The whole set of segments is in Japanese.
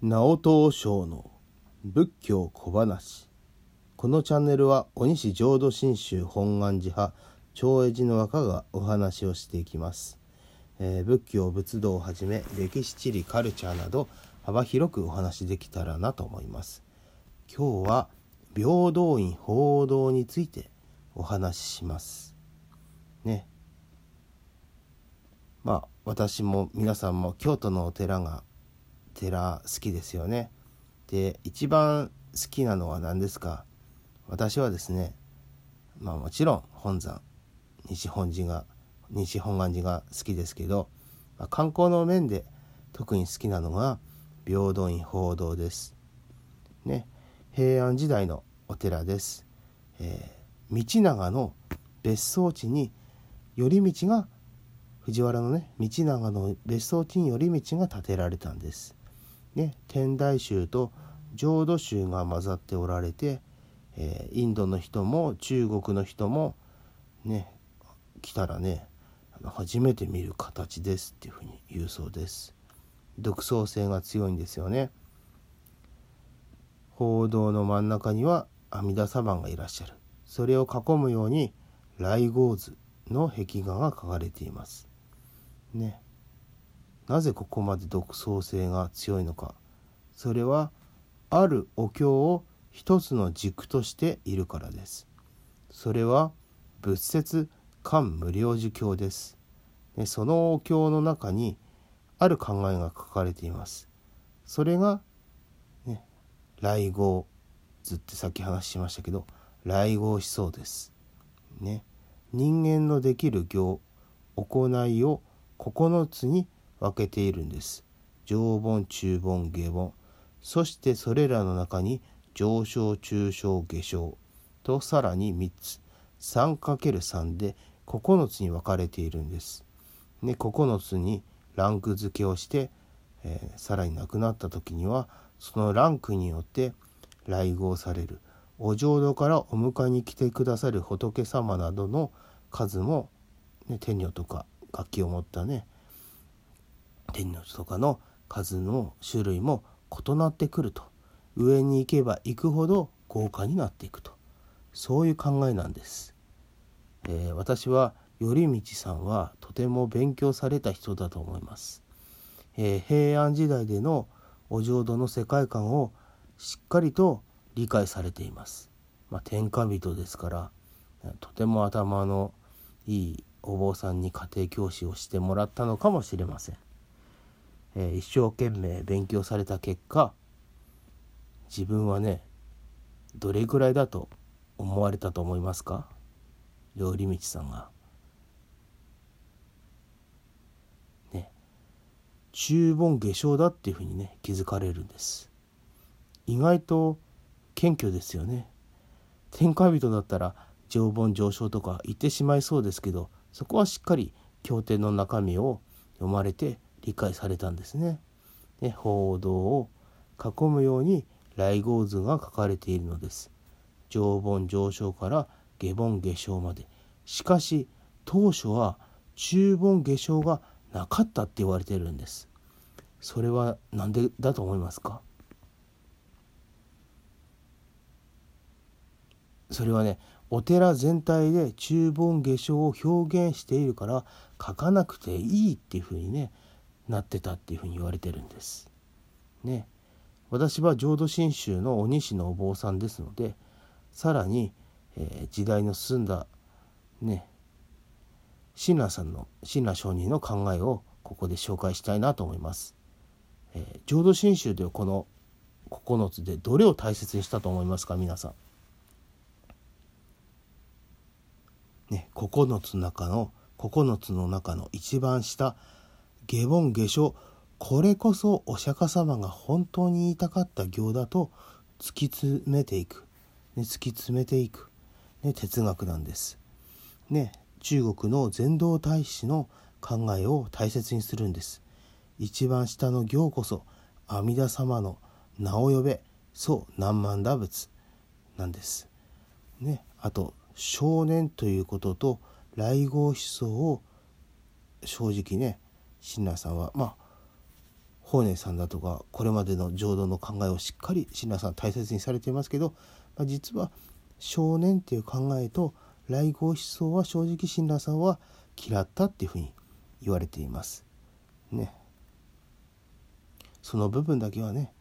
直東省の仏教小話このチャンネルは鬼師浄土真宗本願寺派長栄寺の和歌がお話をしていきます、えー、仏教仏道をはじめ歴史地理カルチャーなど幅広くお話できたらなと思います。今日は平等院報道についてお話しします。ね。まあ私も皆さんも京都のお寺が寺好きですよねで一番好きなのは何ですか？私はですねまあもちろん本山西本寺が西本願寺が好きですけど、まあ、観光の面で特に好きなのが平等院報道です。ね平安時代のお寺です。えー、道長の別荘地に頼道が藤原のね道長の別荘地に頼道が建てられたんです。ね、天台宗と浄土宗が混ざっておられて、えー、インドの人も中国の人もね来たらね初めて見る形ですっていうふうに言うそうです。独創性が強いんですよね。報道の真ん中には阿弥陀様がいらっしゃる。それを囲むように来合図の壁画が描かれています。ね。なぜここまで独創性が強いのか。それはあるお経を一つの軸としているからです。それは仏説漢無量寿経です。でそのお経の中にある考えが書かれています。それが、ね、来合図ってさっき話しましたけど来合思想です。ね人間のできる行行いを9つに分けているんです。上盆中盆下盆そしてそれらの中に上昇中昇下昇とさらに3つ 3×3 で9つに分かれているんです。ね、9つにランク付けをして、えー、さらに亡くなった時にはそのランクによって来合されるお浄土からお迎えに来てくださる仏様などの数も、ね、天女とか楽器を持ったね天のとかの数の種類も異なってくると。上に行けば行くほど豪華になっていくと。そういう考えなんです、えー、私は頼道さんはとても勉強された人だと思います、えー、平安時代でのお浄土の世界観をしっかりと理解されています、まあ、天下人ですからとても頭のいいお坊さんに家庭教師をしてもらったのかもしれません。えー、一生懸命勉強された結果自分はねどれぐらいだと思われたと思いますか？料理道さんが。ね中盆下昇だっていうふうにね気づかれるんです。意外と謙虚ですよね。天下人だったら上盆上昇とか言ってしまいそうですけどそこはしっかり経典の中身を読まれて理解されたんですね。で報道を囲むように来合図が書かれているのです。上盆上昇から下盆下昇まで。しかし当初は中盆下昇がなかったって言われてるんです。それは何でだと思いますか？それはねお寺全体で中盆下昇を表現しているから書かなくていいっていうふうにねなってたっていうふうに言われてるんです。ね。私は浄土真宗の鬼師のお坊さんですのでさらに、えー、時代の進んだね親鸞さんの親鸞上人の考えをここで紹介したいなと思います。えー、浄土真宗ではこの9つでどれを大切にしたと思いますか皆さん。ね9つの中の9つの中の一番下下盆下昇これこそお釈迦様が本当に言いたかった行だと突き詰めていく、ね、突き詰めていく、ね、哲学なんです。ね、中国の禅道大師の考えを大切にするんです。一番下の行こそ阿弥陀様の名を呼べそう何万打仏なんです。ね、あと少年ということと来合思想を正直ね親鸞さんはまあ法然さんだとかこれまでの浄土の考えをしっかり親鸞さん大切にされていますけど、まあ、実は少年っていう考えと来合思想は正直親鸞さんは嫌ったっていうふうに言われています。ね。その部分だけはね、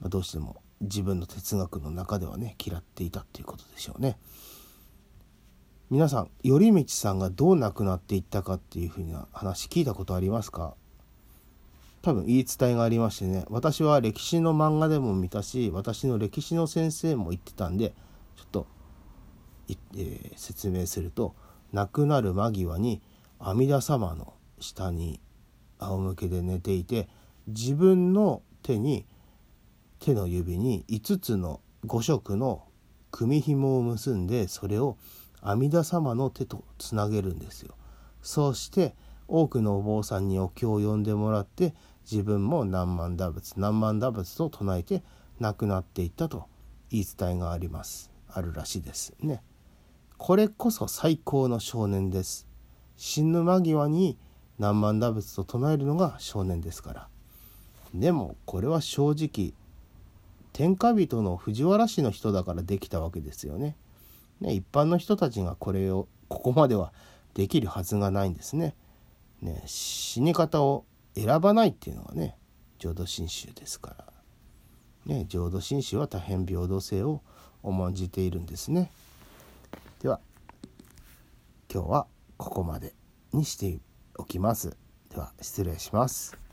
まあ、どうしても自分の哲学の中ではね嫌っていたっていうことでしょうね。皆さん頼道さんがどう亡くなっていったかっていうふうな話聞いたことありますか？多分言い伝えがありましてね。私は歴史の漫画でも見たし私の歴史の先生も言ってたんでちょっと、えー、説明すると亡くなる間際に阿弥陀様の下に仰向けで寝ていて自分の手に手の指に5つの5色の組紐を結んでそれを阿弥陀様の手とつなげるんですよ。そうして多くのお坊さんにお経を読んでもらって自分も何万打仏何万打仏と唱えて亡くなっていったと言い伝えがありますあるらしいですね。これこそ最高の少年です。死ぬ間際に何万打仏と唱えるのが少年ですから。でもこれは正直天下人の藤原氏の人だからできたわけですよね。ね一般の人たちがこれをここまではできるはずがないんですね。ね死に方を選ばないっていうのがね浄土真宗ですから。ね浄土真宗は大変平等性を重んじているんですね。では今日はここまでにしておきます。では失礼します。